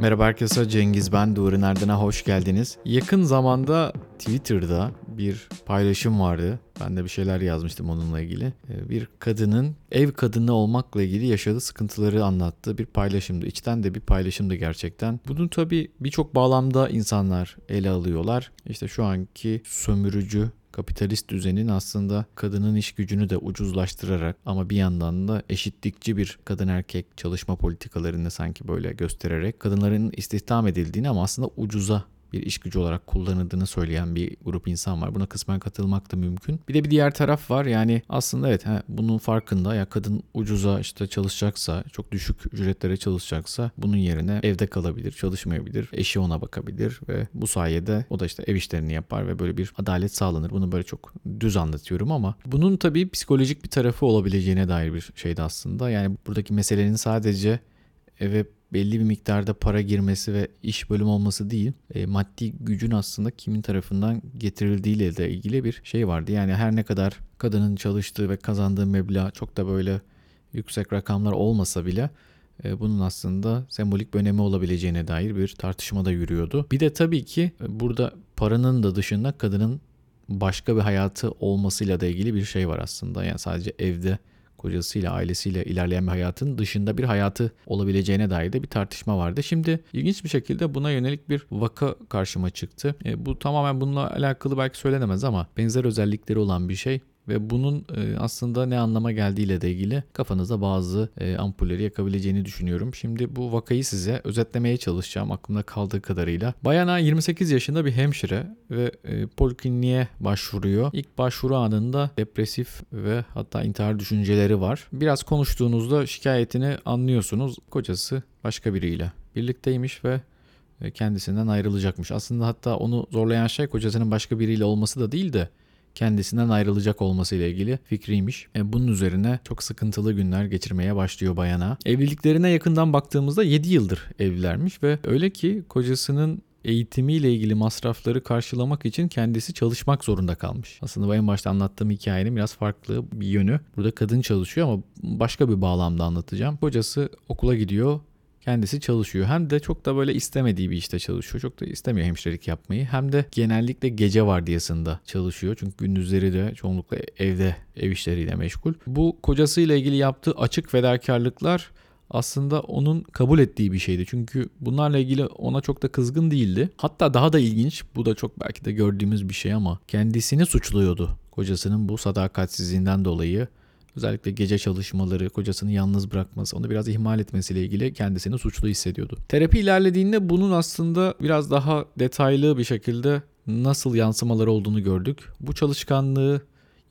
Merhaba herkese Cengiz ben Doğru Nerden'e hoş geldiniz. Yakın zamanda Twitter'da bir paylaşım vardı. Ben de bir şeyler yazmıştım onunla ilgili. Ee, bir kadının ev kadını olmakla ilgili yaşadığı sıkıntıları anlattığı bir paylaşımdı. İçten de bir paylaşımdı gerçekten. Bunu tabii birçok bağlamda insanlar ele alıyorlar. İşte şu anki sömürücü kapitalist düzenin aslında kadının iş gücünü de ucuzlaştırarak ama bir yandan da eşitlikçi bir kadın erkek çalışma politikalarını sanki böyle göstererek kadınların istihdam edildiğini ama aslında ucuza bir iş gücü olarak kullanıldığını söyleyen bir grup insan var. Buna kısmen katılmak da mümkün. Bir de bir diğer taraf var. Yani aslında evet he, bunun farkında ya kadın ucuza işte çalışacaksa, çok düşük ücretlere çalışacaksa bunun yerine evde kalabilir, çalışmayabilir, eşi ona bakabilir ve bu sayede o da işte ev işlerini yapar ve böyle bir adalet sağlanır. Bunu böyle çok düz anlatıyorum ama bunun tabii psikolojik bir tarafı olabileceğine dair bir şeydi aslında. Yani buradaki meselenin sadece eve belli bir miktarda para girmesi ve iş bölüm olması değil, e, maddi gücün aslında kimin tarafından getirildiğiyle de ilgili bir şey vardı. Yani her ne kadar kadının çalıştığı ve kazandığı meblağ çok da böyle yüksek rakamlar olmasa bile e, bunun aslında sembolik bir önemi olabileceğine dair bir tartışma da yürüyordu. Bir de tabii ki e, burada paranın da dışında kadının başka bir hayatı olmasıyla da ilgili bir şey var aslında. Yani sadece evde kocasıyla, ailesiyle ilerleyen bir hayatın dışında bir hayatı olabileceğine dair de bir tartışma vardı. Şimdi ilginç bir şekilde buna yönelik bir vaka karşıma çıktı. E, bu tamamen bununla alakalı belki söylenemez ama benzer özellikleri olan bir şey ve bunun e, aslında ne anlama geldiğiyle de ilgili kafanızda bazı e, ampulleri yakabileceğini düşünüyorum. Şimdi bu vakayı size özetlemeye çalışacağım aklımda kaldığı kadarıyla. Bayana 28 yaşında bir hemşire ve e, polikliniğe başvuruyor. İlk başvuru anında depresif ve hatta intihar düşünceleri var. Biraz konuştuğunuzda şikayetini anlıyorsunuz. Kocası başka biriyle birlikteymiş ve kendisinden ayrılacakmış. Aslında hatta onu zorlayan şey kocasının başka biriyle olması da değil de kendisinden ayrılacak olması ile ilgili fikriymiş. E, bunun üzerine çok sıkıntılı günler geçirmeye başlıyor bayana. Evliliklerine yakından baktığımızda 7 yıldır evlilermiş ve öyle ki kocasının eğitimiyle ilgili masrafları karşılamak için kendisi çalışmak zorunda kalmış. Aslında en başta anlattığım hikayenin biraz farklı bir yönü. Burada kadın çalışıyor ama başka bir bağlamda anlatacağım. Kocası okula gidiyor kendisi çalışıyor. Hem de çok da böyle istemediği bir işte çalışıyor. Çok da istemiyor hemşirelik yapmayı. Hem de genellikle gece vardiyasında çalışıyor. Çünkü gündüzleri de çoğunlukla evde ev işleriyle meşgul. Bu kocasıyla ilgili yaptığı açık fedakarlıklar aslında onun kabul ettiği bir şeydi. Çünkü bunlarla ilgili ona çok da kızgın değildi. Hatta daha da ilginç, bu da çok belki de gördüğümüz bir şey ama kendisini suçluyordu. Kocasının bu sadakatsizliğinden dolayı Özellikle gece çalışmaları, kocasını yalnız bırakması, onu biraz ihmal etmesiyle ilgili kendisini suçlu hissediyordu. Terapi ilerlediğinde bunun aslında biraz daha detaylı bir şekilde nasıl yansımaları olduğunu gördük. Bu çalışkanlığı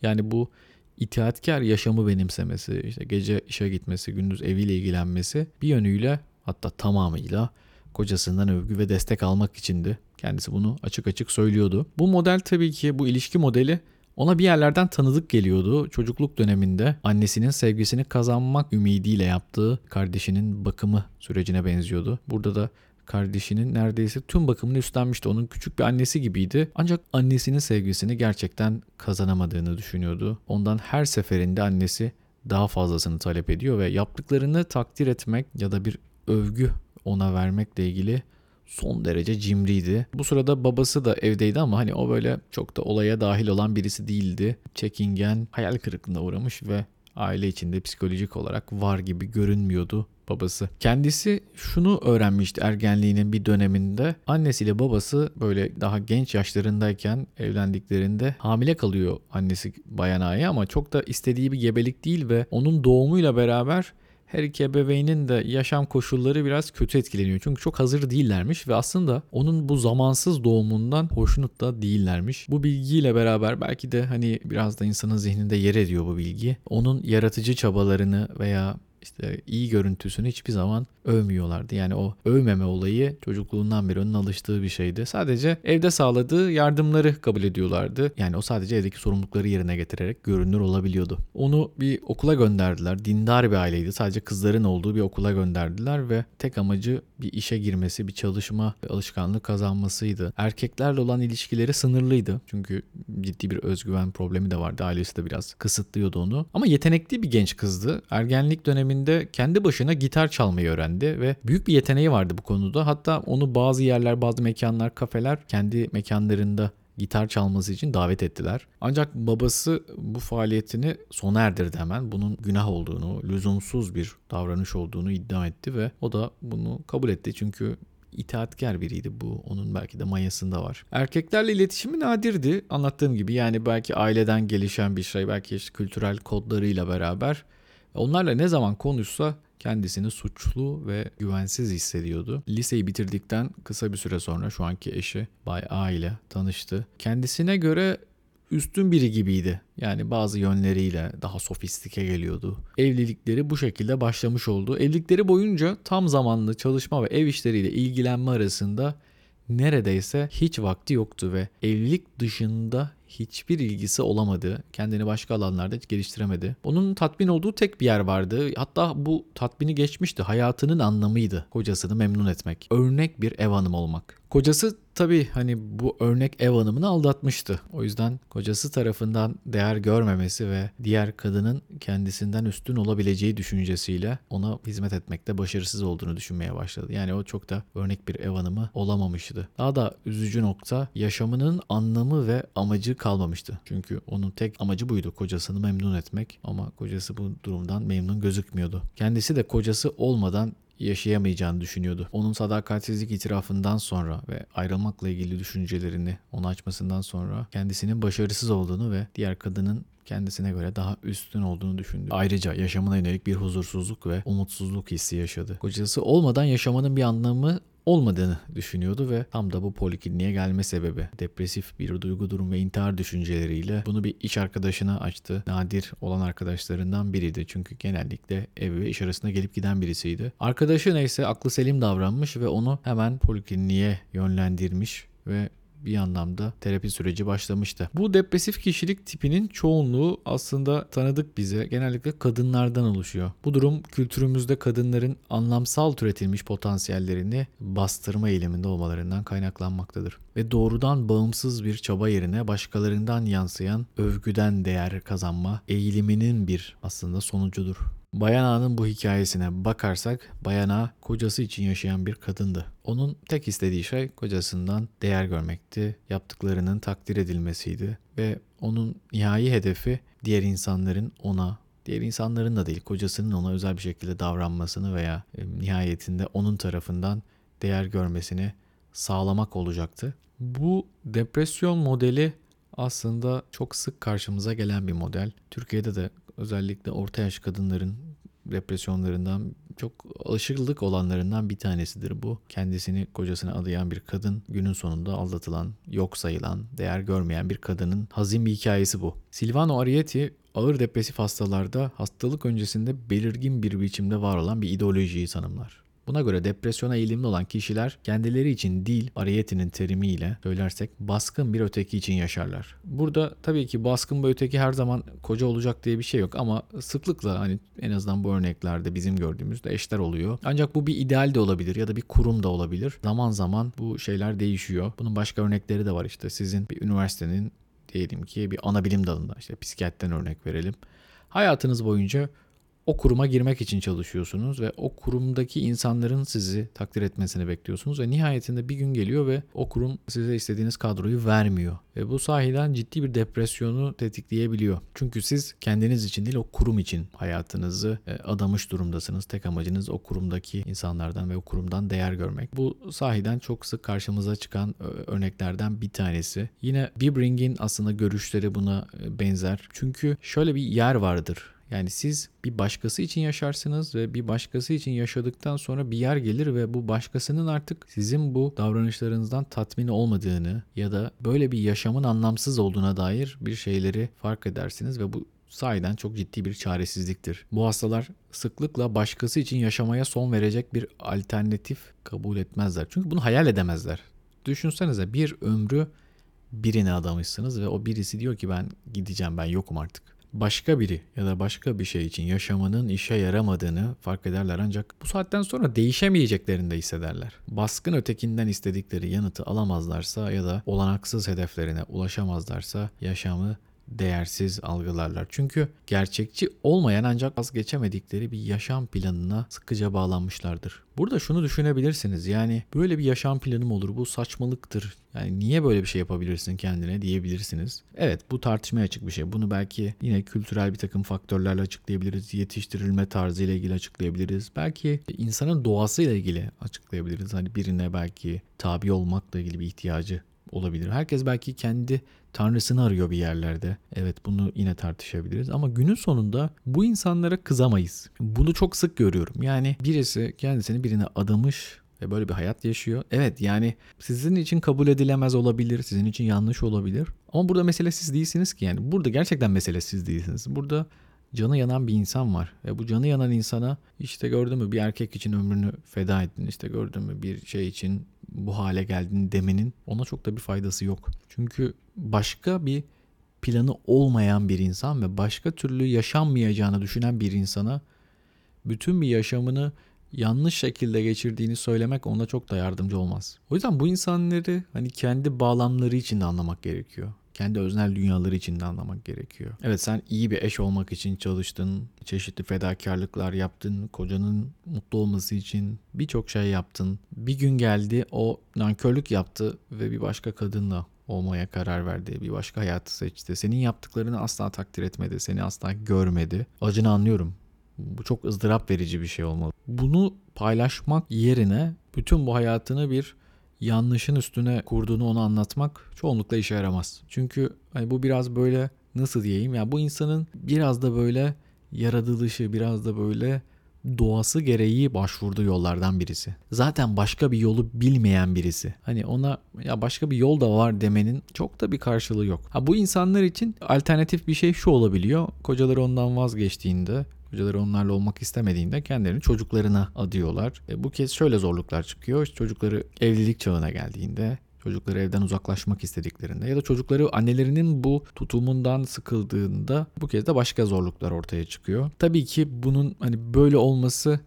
yani bu itaatkar yaşamı benimsemesi, işte gece işe gitmesi, gündüz eviyle ilgilenmesi bir yönüyle hatta tamamıyla kocasından övgü ve destek almak içindi. Kendisi bunu açık açık söylüyordu. Bu model tabii ki bu ilişki modeli ona bir yerlerden tanıdık geliyordu. Çocukluk döneminde annesinin sevgisini kazanmak ümidiyle yaptığı kardeşinin bakımı sürecine benziyordu. Burada da kardeşinin neredeyse tüm bakımını üstlenmişti. Onun küçük bir annesi gibiydi. Ancak annesinin sevgisini gerçekten kazanamadığını düşünüyordu. Ondan her seferinde annesi daha fazlasını talep ediyor ve yaptıklarını takdir etmek ya da bir övgü ona vermekle ilgili son derece cimriydi. Bu sırada babası da evdeydi ama hani o böyle çok da olaya dahil olan birisi değildi. Çekingen, hayal kırıklığına uğramış ve aile içinde psikolojik olarak var gibi görünmüyordu babası. Kendisi şunu öğrenmişti ergenliğinin bir döneminde. Annesiyle babası böyle daha genç yaşlarındayken evlendiklerinde hamile kalıyor annesi Bayan Aya ama çok da istediği bir gebelik değil ve onun doğumuyla beraber her iki ebeveynin de yaşam koşulları biraz kötü etkileniyor. Çünkü çok hazır değillermiş ve aslında onun bu zamansız doğumundan hoşnut da değillermiş. Bu bilgiyle beraber belki de hani biraz da insanın zihninde yer ediyor bu bilgi. Onun yaratıcı çabalarını veya işte iyi görüntüsünü hiçbir zaman övmüyorlardı. Yani o övmeme olayı çocukluğundan beri onun alıştığı bir şeydi. Sadece evde sağladığı yardımları kabul ediyorlardı. Yani o sadece evdeki sorumlulukları yerine getirerek görünür olabiliyordu. Onu bir okula gönderdiler. Dindar bir aileydi. Sadece kızların olduğu bir okula gönderdiler ve tek amacı bir işe girmesi, bir çalışma alışkanlığı kazanmasıydı. Erkeklerle olan ilişkileri sınırlıydı. Çünkü ciddi bir özgüven problemi de vardı. Ailesi de biraz kısıtlıyordu onu. Ama yetenekli bir genç kızdı. Ergenlik döneminde kendi başına gitar çalmayı öğrendi ve büyük bir yeteneği vardı bu konuda. Hatta onu bazı yerler, bazı mekanlar, kafeler kendi mekanlarında gitar çalması için davet ettiler. Ancak babası bu faaliyetini sona erdirdi hemen. Bunun günah olduğunu, lüzumsuz bir davranış olduğunu iddia etti ve o da bunu kabul etti. Çünkü itaatkar biriydi bu. Onun belki de mayasında var. Erkeklerle iletişimi nadirdi. Anlattığım gibi yani belki aileden gelişen bir şey, belki işte kültürel kodlarıyla beraber. Onlarla ne zaman konuşsa kendisini suçlu ve güvensiz hissediyordu. Liseyi bitirdikten kısa bir süre sonra şu anki eşi Bay A ile tanıştı. Kendisine göre üstün biri gibiydi. Yani bazı yönleriyle daha sofistike geliyordu. Evlilikleri bu şekilde başlamış oldu. Evlilikleri boyunca tam zamanlı çalışma ve ev işleriyle ilgilenme arasında neredeyse hiç vakti yoktu ve evlilik dışında hiçbir ilgisi olamadı. Kendini başka alanlarda hiç geliştiremedi. Onun tatmin olduğu tek bir yer vardı. Hatta bu tatmini geçmişti. Hayatının anlamıydı. Kocasını memnun etmek. Örnek bir ev hanımı olmak. Kocası tabii hani bu örnek ev hanımını aldatmıştı. O yüzden kocası tarafından değer görmemesi ve diğer kadının kendisinden üstün olabileceği düşüncesiyle ona hizmet etmekte başarısız olduğunu düşünmeye başladı. Yani o çok da örnek bir ev hanımı olamamıştı. Daha da üzücü nokta yaşamının anlamı ve amacı kalmamıştı. Çünkü onun tek amacı buydu kocasını memnun etmek ama kocası bu durumdan memnun gözükmüyordu. Kendisi de kocası olmadan yaşayamayacağını düşünüyordu. Onun sadakatsizlik itirafından sonra ve ayrılmakla ilgili düşüncelerini ona açmasından sonra kendisinin başarısız olduğunu ve diğer kadının kendisine göre daha üstün olduğunu düşündü. Ayrıca yaşamına yönelik bir huzursuzluk ve umutsuzluk hissi yaşadı. Kocası olmadan yaşamanın bir anlamı olmadığını düşünüyordu ve tam da bu polikliniğe gelme sebebi depresif bir duygu durum ve intihar düşünceleriyle bunu bir iş arkadaşına açtı. Nadir olan arkadaşlarından biriydi çünkü genellikle ev ve iş arasında gelip giden birisiydi. Arkadaşı neyse aklı selim davranmış ve onu hemen polikliniğe yönlendirmiş ve bir anlamda terapi süreci başlamıştı. Bu depresif kişilik tipinin çoğunluğu aslında tanıdık bize genellikle kadınlardan oluşuyor. Bu durum kültürümüzde kadınların anlamsal türetilmiş potansiyellerini bastırma eğiliminde olmalarından kaynaklanmaktadır. Ve doğrudan bağımsız bir çaba yerine başkalarından yansıyan övgüden değer kazanma eğiliminin bir aslında sonucudur. Bayan A'nın bu hikayesine bakarsak Bayan A kocası için yaşayan bir kadındı. Onun tek istediği şey kocasından değer görmekti, yaptıklarının takdir edilmesiydi ve onun nihai hedefi diğer insanların ona diğer insanların da değil kocasının ona özel bir şekilde davranmasını veya e, nihayetinde onun tarafından değer görmesini sağlamak olacaktı. Bu depresyon modeli aslında çok sık karşımıza gelen bir model. Türkiye'de de özellikle orta yaş kadınların depresyonlarından çok alışıklık olanlarından bir tanesidir bu. Kendisini kocasına adayan bir kadın günün sonunda aldatılan, yok sayılan, değer görmeyen bir kadının hazin bir hikayesi bu. Silvano Arietti ağır depresif hastalarda hastalık öncesinde belirgin bir biçimde var olan bir ideolojiyi tanımlar. Buna göre depresyona eğilimli olan kişiler kendileri için değil, Ariyeti'nin terimiyle söylersek baskın bir öteki için yaşarlar. Burada tabii ki baskın bir öteki her zaman koca olacak diye bir şey yok ama sıklıkla hani en azından bu örneklerde bizim gördüğümüzde eşler oluyor. Ancak bu bir ideal de olabilir ya da bir kurum da olabilir. Zaman zaman bu şeyler değişiyor. Bunun başka örnekleri de var işte sizin bir üniversitenin diyelim ki bir ana bilim dalında işte psikiyatriden örnek verelim. Hayatınız boyunca o kuruma girmek için çalışıyorsunuz ve o kurumdaki insanların sizi takdir etmesini bekliyorsunuz ve nihayetinde bir gün geliyor ve o kurum size istediğiniz kadroyu vermiyor. Ve bu sahiden ciddi bir depresyonu tetikleyebiliyor. Çünkü siz kendiniz için değil o kurum için hayatınızı e, adamış durumdasınız. Tek amacınız o kurumdaki insanlardan ve o kurumdan değer görmek. Bu sahiden çok sık karşımıza çıkan örneklerden bir tanesi. Yine Bibring'in aslında görüşleri buna e, benzer. Çünkü şöyle bir yer vardır yani siz bir başkası için yaşarsınız ve bir başkası için yaşadıktan sonra bir yer gelir ve bu başkasının artık sizin bu davranışlarınızdan tatmin olmadığını ya da böyle bir yaşamın anlamsız olduğuna dair bir şeyleri fark edersiniz ve bu sahiden çok ciddi bir çaresizliktir. Bu hastalar sıklıkla başkası için yaşamaya son verecek bir alternatif kabul etmezler. Çünkü bunu hayal edemezler. Düşünsenize bir ömrü birine adamışsınız ve o birisi diyor ki ben gideceğim ben yokum artık başka biri ya da başka bir şey için yaşamının işe yaramadığını fark ederler ancak bu saatten sonra değişemeyeceklerini de hissederler. Baskın ötekinden istedikleri yanıtı alamazlarsa ya da olanaksız hedeflerine ulaşamazlarsa yaşamı değersiz algılarlar. Çünkü gerçekçi olmayan ancak vazgeçemedikleri bir yaşam planına sıkıca bağlanmışlardır. Burada şunu düşünebilirsiniz. Yani böyle bir yaşam planım olur. Bu saçmalıktır. Yani niye böyle bir şey yapabilirsin kendine diyebilirsiniz. Evet bu tartışmaya açık bir şey. Bunu belki yine kültürel bir takım faktörlerle açıklayabiliriz. Yetiştirilme tarzı ile ilgili açıklayabiliriz. Belki insanın doğasıyla ilgili açıklayabiliriz. Hani birine belki tabi olmakla ilgili bir ihtiyacı olabilir. Herkes belki kendi tanrısını arıyor bir yerlerde. Evet bunu yine tartışabiliriz ama günün sonunda bu insanlara kızamayız. Bunu çok sık görüyorum. Yani birisi kendisini birine adamış ve böyle bir hayat yaşıyor. Evet yani sizin için kabul edilemez olabilir, sizin için yanlış olabilir. Ama burada mesele siz değilsiniz ki yani. Burada gerçekten mesele siz değilsiniz. Burada canı yanan bir insan var. Ve bu canı yanan insana işte gördün mü bir erkek için ömrünü feda ettin. işte gördün mü bir şey için bu hale geldin demenin ona çok da bir faydası yok. Çünkü başka bir planı olmayan bir insan ve başka türlü yaşanmayacağını düşünen bir insana bütün bir yaşamını yanlış şekilde geçirdiğini söylemek ona çok da yardımcı olmaz. O yüzden bu insanları hani kendi bağlamları içinde anlamak gerekiyor kendi öznel dünyaları içinde anlamak gerekiyor. Evet sen iyi bir eş olmak için çalıştın, çeşitli fedakarlıklar yaptın, kocanın mutlu olması için birçok şey yaptın. Bir gün geldi o nankörlük yaptı ve bir başka kadınla olmaya karar verdi. Bir başka hayatı seçti. Senin yaptıklarını asla takdir etmedi. Seni asla görmedi. Acını anlıyorum. Bu çok ızdırap verici bir şey olmalı. Bunu paylaşmak yerine bütün bu hayatını bir yanlışın üstüne kurduğunu ona anlatmak çoğunlukla işe yaramaz. Çünkü hani bu biraz böyle nasıl diyeyim ya bu insanın biraz da böyle yaratılışı biraz da böyle doğası gereği başvurduğu yollardan birisi. Zaten başka bir yolu bilmeyen birisi. Hani ona ya başka bir yol da var demenin çok da bir karşılığı yok. Ha bu insanlar için alternatif bir şey şu olabiliyor. Kocaları ondan vazgeçtiğinde Hocaları onlarla olmak istemediğinde kendilerini çocuklarına adıyorlar. E, bu kez şöyle zorluklar çıkıyor. Çocukları evlilik çağına geldiğinde çocukları evden uzaklaşmak istediklerinde ya da çocukları annelerinin bu tutumundan sıkıldığında bu kez de başka zorluklar ortaya çıkıyor. Tabii ki bunun hani böyle olması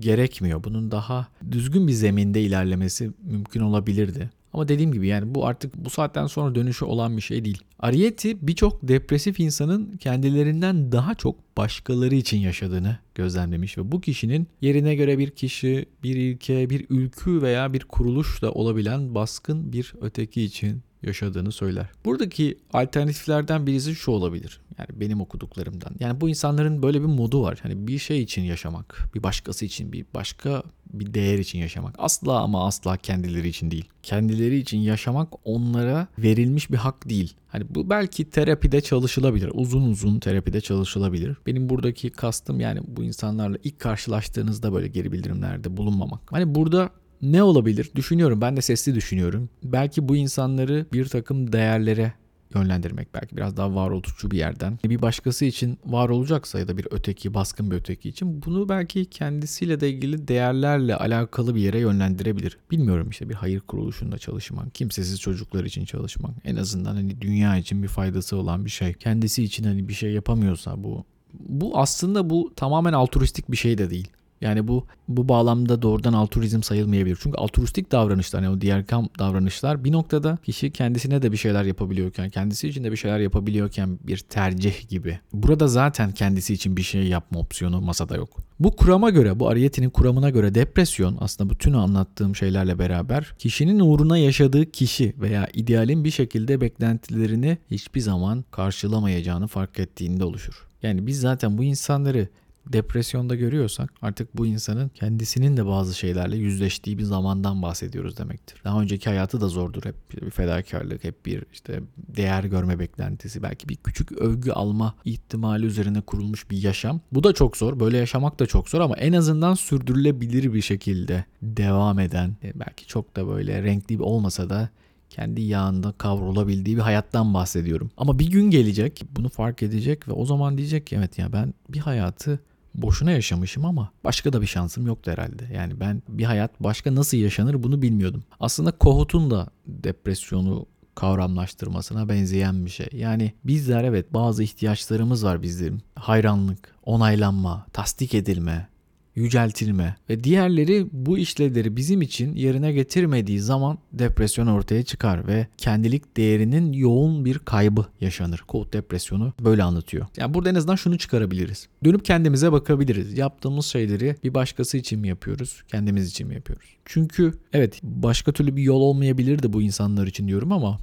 gerekmiyor. Bunun daha düzgün bir zeminde ilerlemesi mümkün olabilirdi. Ama dediğim gibi yani bu artık bu saatten sonra dönüşü olan bir şey değil. Arieti birçok depresif insanın kendilerinden daha çok başkaları için yaşadığını gözlemlemiş ve bu kişinin yerine göre bir kişi, bir ilke, bir ülkü veya bir kuruluş da olabilen baskın bir öteki için yaşadığını söyler. Buradaki alternatiflerden birisi şu olabilir. Yani benim okuduklarımdan. Yani bu insanların böyle bir modu var. Hani bir şey için yaşamak, bir başkası için, bir başka bir değer için yaşamak. Asla ama asla kendileri için değil. Kendileri için yaşamak onlara verilmiş bir hak değil. Hani bu belki terapide çalışılabilir. Uzun uzun terapide çalışılabilir. Benim buradaki kastım yani bu insanlarla ilk karşılaştığınızda böyle geri bildirimlerde bulunmamak. Hani burada ne olabilir? Düşünüyorum. Ben de sesli düşünüyorum. Belki bu insanları bir takım değerlere yönlendirmek belki biraz daha varoluşçu bir yerden. Bir başkası için var olacaksa ya da bir öteki, baskın bir öteki için bunu belki kendisiyle de ilgili değerlerle alakalı bir yere yönlendirebilir. Bilmiyorum işte bir hayır kuruluşunda çalışmak, kimsesiz çocuklar için çalışmak, en azından hani dünya için bir faydası olan bir şey. Kendisi için hani bir şey yapamıyorsa bu bu aslında bu tamamen altruistik bir şey de değil. Yani bu bu bağlamda doğrudan altruizm sayılmayabilir. Çünkü altruistik davranışlar yani o diğer kam davranışlar bir noktada kişi kendisine de bir şeyler yapabiliyorken, kendisi için de bir şeyler yapabiliyorken bir tercih gibi. Burada zaten kendisi için bir şey yapma opsiyonu masada yok. Bu kurama göre, bu Ariyeti'nin kuramına göre depresyon aslında bütün anlattığım şeylerle beraber kişinin uğruna yaşadığı kişi veya idealin bir şekilde beklentilerini hiçbir zaman karşılamayacağını fark ettiğinde oluşur. Yani biz zaten bu insanları depresyonda görüyorsak artık bu insanın kendisinin de bazı şeylerle yüzleştiği bir zamandan bahsediyoruz demektir. Daha önceki hayatı da zordur. Hep bir fedakarlık, hep bir işte değer görme beklentisi, belki bir küçük övgü alma ihtimali üzerine kurulmuş bir yaşam. Bu da çok zor. Böyle yaşamak da çok zor ama en azından sürdürülebilir bir şekilde devam eden, e, belki çok da böyle renkli olmasa da kendi yağında kavrulabildiği bir hayattan bahsediyorum. Ama bir gün gelecek, bunu fark edecek ve o zaman diyecek ki evet ya ben bir hayatı boşuna yaşamışım ama başka da bir şansım yoktu herhalde. Yani ben bir hayat başka nasıl yaşanır bunu bilmiyordum. Aslında Kohut'un da depresyonu kavramlaştırmasına benzeyen bir şey. Yani bizler evet bazı ihtiyaçlarımız var bizlerin. Hayranlık, onaylanma, tasdik edilme, yüceltilme ve diğerleri bu işlevleri bizim için yerine getirmediği zaman depresyon ortaya çıkar ve kendilik değerinin yoğun bir kaybı yaşanır. Kod depresyonu böyle anlatıyor. Yani burada en azından şunu çıkarabiliriz. Dönüp kendimize bakabiliriz. Yaptığımız şeyleri bir başkası için mi yapıyoruz, kendimiz için mi yapıyoruz? Çünkü evet başka türlü bir yol olmayabilirdi bu insanlar için diyorum ama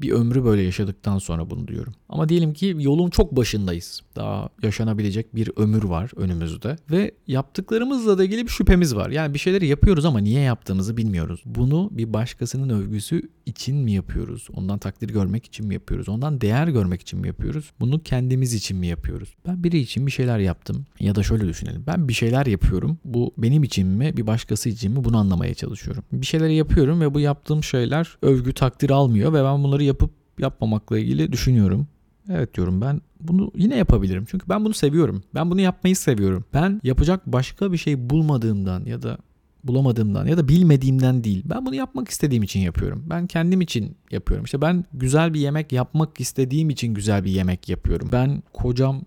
bir ömrü böyle yaşadıktan sonra bunu diyorum. Ama diyelim ki yolun çok başındayız. Daha yaşanabilecek bir ömür var önümüzde ve yaptıklarımızla da ilgili bir şüphemiz var. Yani bir şeyleri yapıyoruz ama niye yaptığımızı bilmiyoruz. Bunu bir başkasının övgüsü için mi yapıyoruz? Ondan takdir görmek için mi yapıyoruz? Ondan değer görmek için mi yapıyoruz? Bunu kendimiz için mi yapıyoruz? Ben biri için bir şeyler yaptım ya da şöyle düşünelim. Ben bir şeyler yapıyorum. Bu benim için mi, bir başkası için mi? Bunu anlamaya çalışıyorum. Bir şeyler yapıyorum ve bu yaptığım şeyler övgü, takdir almıyor ve ben bunları yapıp yapmamakla ilgili düşünüyorum. Evet diyorum ben bunu yine yapabilirim. Çünkü ben bunu seviyorum. Ben bunu yapmayı seviyorum. Ben yapacak başka bir şey bulmadığımdan ya da bulamadığımdan ya da bilmediğimden değil. Ben bunu yapmak istediğim için yapıyorum. Ben kendim için yapıyorum. İşte ben güzel bir yemek yapmak istediğim için güzel bir yemek yapıyorum. Ben kocam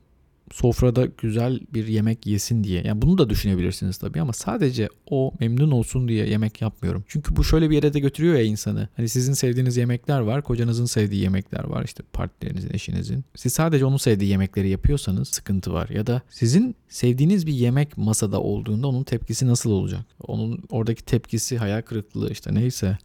sofrada güzel bir yemek yesin diye. Yani bunu da düşünebilirsiniz tabii ama sadece o memnun olsun diye yemek yapmıyorum. Çünkü bu şöyle bir yere de götürüyor ya insanı. Hani sizin sevdiğiniz yemekler var, kocanızın sevdiği yemekler var, işte partnerinizin, eşinizin. Siz sadece onun sevdiği yemekleri yapıyorsanız sıkıntı var. Ya da sizin sevdiğiniz bir yemek masada olduğunda onun tepkisi nasıl olacak? Onun oradaki tepkisi hayal kırıklığı işte neyse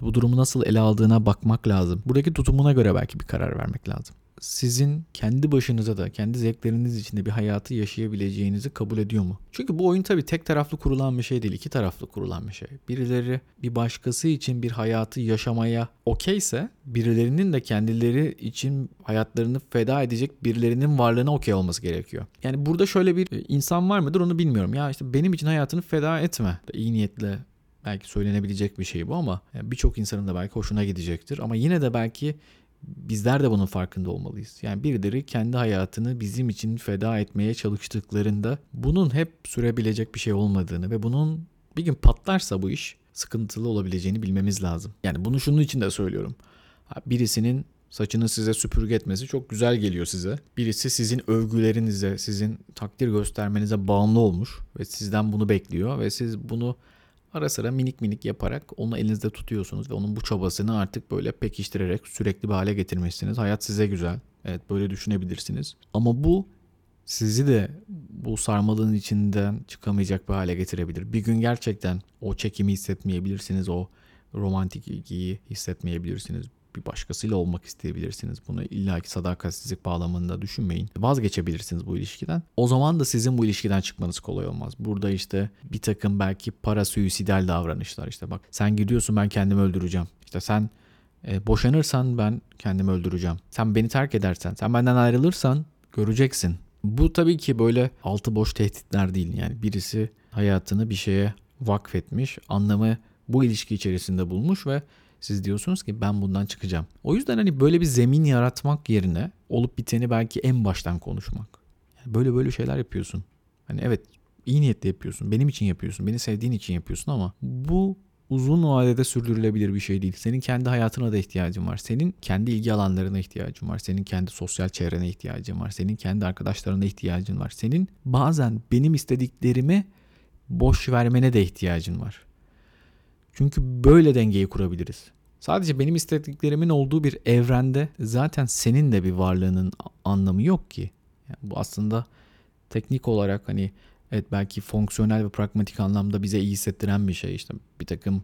bu durumu nasıl ele aldığına bakmak lazım. Buradaki tutumuna göre belki bir karar vermek lazım sizin kendi başınıza da kendi zevkleriniz içinde bir hayatı yaşayabileceğinizi kabul ediyor mu? Çünkü bu oyun tabii tek taraflı kurulan bir şey değil, iki taraflı kurulan bir şey. Birileri bir başkası için bir hayatı yaşamaya okeyse birilerinin de kendileri için hayatlarını feda edecek birilerinin varlığına okey olması gerekiyor. Yani burada şöyle bir e, insan var mıdır onu bilmiyorum. Ya işte benim için hayatını feda etme. İyi niyetle belki söylenebilecek bir şey bu ama birçok insanın da belki hoşuna gidecektir. Ama yine de belki bizler de bunun farkında olmalıyız. Yani birileri kendi hayatını bizim için feda etmeye çalıştıklarında bunun hep sürebilecek bir şey olmadığını ve bunun bir gün patlarsa bu iş sıkıntılı olabileceğini bilmemiz lazım. Yani bunu şunun için de söylüyorum. Birisinin saçını size süpürge etmesi çok güzel geliyor size. Birisi sizin övgülerinize, sizin takdir göstermenize bağımlı olmuş ve sizden bunu bekliyor ve siz bunu ara sıra minik minik yaparak onu elinizde tutuyorsunuz ve onun bu çabasını artık böyle pekiştirerek sürekli bir hale getirmişsiniz. Hayat size güzel. Evet böyle düşünebilirsiniz. Ama bu sizi de bu sarmalın içinden çıkamayacak bir hale getirebilir. Bir gün gerçekten o çekimi hissetmeyebilirsiniz. O romantik ilgiyi hissetmeyebilirsiniz bir başkasıyla olmak isteyebilirsiniz. Bunu illaki sadakatsizlik bağlamında düşünmeyin. Vazgeçebilirsiniz bu ilişkiden. O zaman da sizin bu ilişkiden çıkmanız kolay olmaz. Burada işte bir takım belki para suisidal davranışlar işte bak sen gidiyorsun ben kendimi öldüreceğim. İşte sen e, boşanırsan ben kendimi öldüreceğim. Sen beni terk edersen, sen benden ayrılırsan göreceksin. Bu tabii ki böyle altı boş tehditler değil. Yani birisi hayatını bir şeye vakfetmiş, anlamı bu ilişki içerisinde bulmuş ve siz diyorsunuz ki ben bundan çıkacağım. O yüzden hani böyle bir zemin yaratmak yerine olup biteni belki en baştan konuşmak. Yani böyle böyle şeyler yapıyorsun. Hani evet iyi niyetle yapıyorsun. Benim için yapıyorsun. Beni sevdiğin için yapıyorsun ama bu uzun vadede sürdürülebilir bir şey değil. Senin kendi hayatına da ihtiyacın var. Senin kendi ilgi alanlarına ihtiyacın var. Senin kendi sosyal çevrene ihtiyacın var. Senin kendi arkadaşlarına ihtiyacın var. Senin bazen benim istediklerimi boş vermene de ihtiyacın var. Çünkü böyle dengeyi kurabiliriz. Sadece benim istediklerimin olduğu bir evrende zaten senin de bir varlığının anlamı yok ki. Yani bu aslında teknik olarak hani evet belki fonksiyonel ve pragmatik anlamda bize iyi hissettiren bir şey. İşte bir takım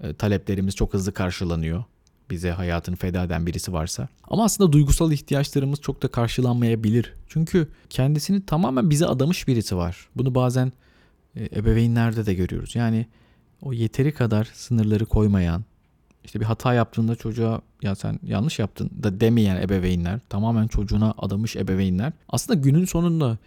e, taleplerimiz çok hızlı karşılanıyor. Bize hayatını feda eden birisi varsa. Ama aslında duygusal ihtiyaçlarımız çok da karşılanmayabilir. Çünkü kendisini tamamen bize adamış birisi var. Bunu bazen e, ebeveynlerde de görüyoruz. Yani o yeteri kadar sınırları koymayan, işte bir hata yaptığında çocuğa ya sen yanlış yaptın da demeyen ebeveynler, tamamen çocuğuna adamış ebeveynler aslında günün sonunda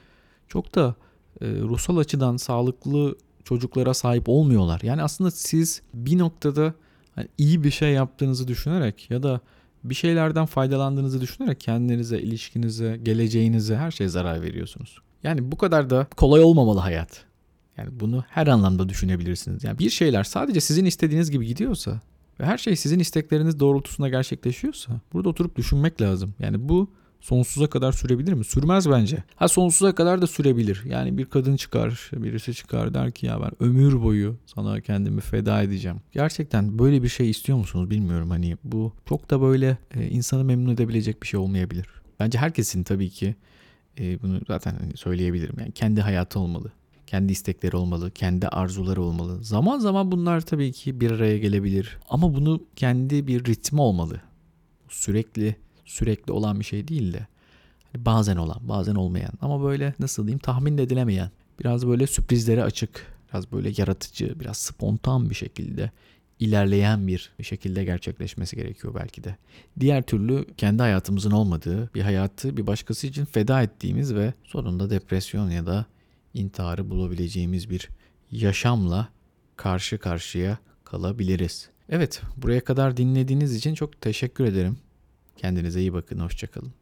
çok da e, ruhsal açıdan sağlıklı çocuklara sahip olmuyorlar. Yani aslında siz bir noktada hani iyi bir şey yaptığınızı düşünerek ya da bir şeylerden faydalandığınızı düşünerek kendinize, ilişkinize, geleceğinize her şeye zarar veriyorsunuz. Yani bu kadar da kolay olmamalı hayat. Yani bunu her anlamda düşünebilirsiniz. Yani bir şeyler sadece sizin istediğiniz gibi gidiyorsa ve her şey sizin istekleriniz doğrultusunda gerçekleşiyorsa burada oturup düşünmek lazım. Yani bu sonsuza kadar sürebilir mi? Sürmez bence. Ha sonsuza kadar da sürebilir. Yani bir kadın çıkar, birisi çıkar der ki ya ben ömür boyu sana kendimi feda edeceğim. Gerçekten böyle bir şey istiyor musunuz bilmiyorum. Hani bu çok da böyle e, insanı memnun edebilecek bir şey olmayabilir. Bence herkesin tabii ki e, bunu zaten hani söyleyebilirim. Yani kendi hayatı olmalı. Kendi istekleri olmalı, kendi arzuları olmalı. Zaman zaman bunlar tabii ki bir araya gelebilir. Ama bunu kendi bir ritmi olmalı. Sürekli sürekli olan bir şey değil de hani bazen olan, bazen olmayan ama böyle nasıl diyeyim tahmin edilemeyen, biraz böyle sürprizlere açık, biraz böyle yaratıcı, biraz spontan bir şekilde ilerleyen bir şekilde gerçekleşmesi gerekiyor belki de. Diğer türlü kendi hayatımızın olmadığı bir hayatı bir başkası için feda ettiğimiz ve sonunda depresyon ya da intiharı bulabileceğimiz bir yaşamla karşı karşıya kalabiliriz. Evet, buraya kadar dinlediğiniz için çok teşekkür ederim. Kendinize iyi bakın, hoşçakalın.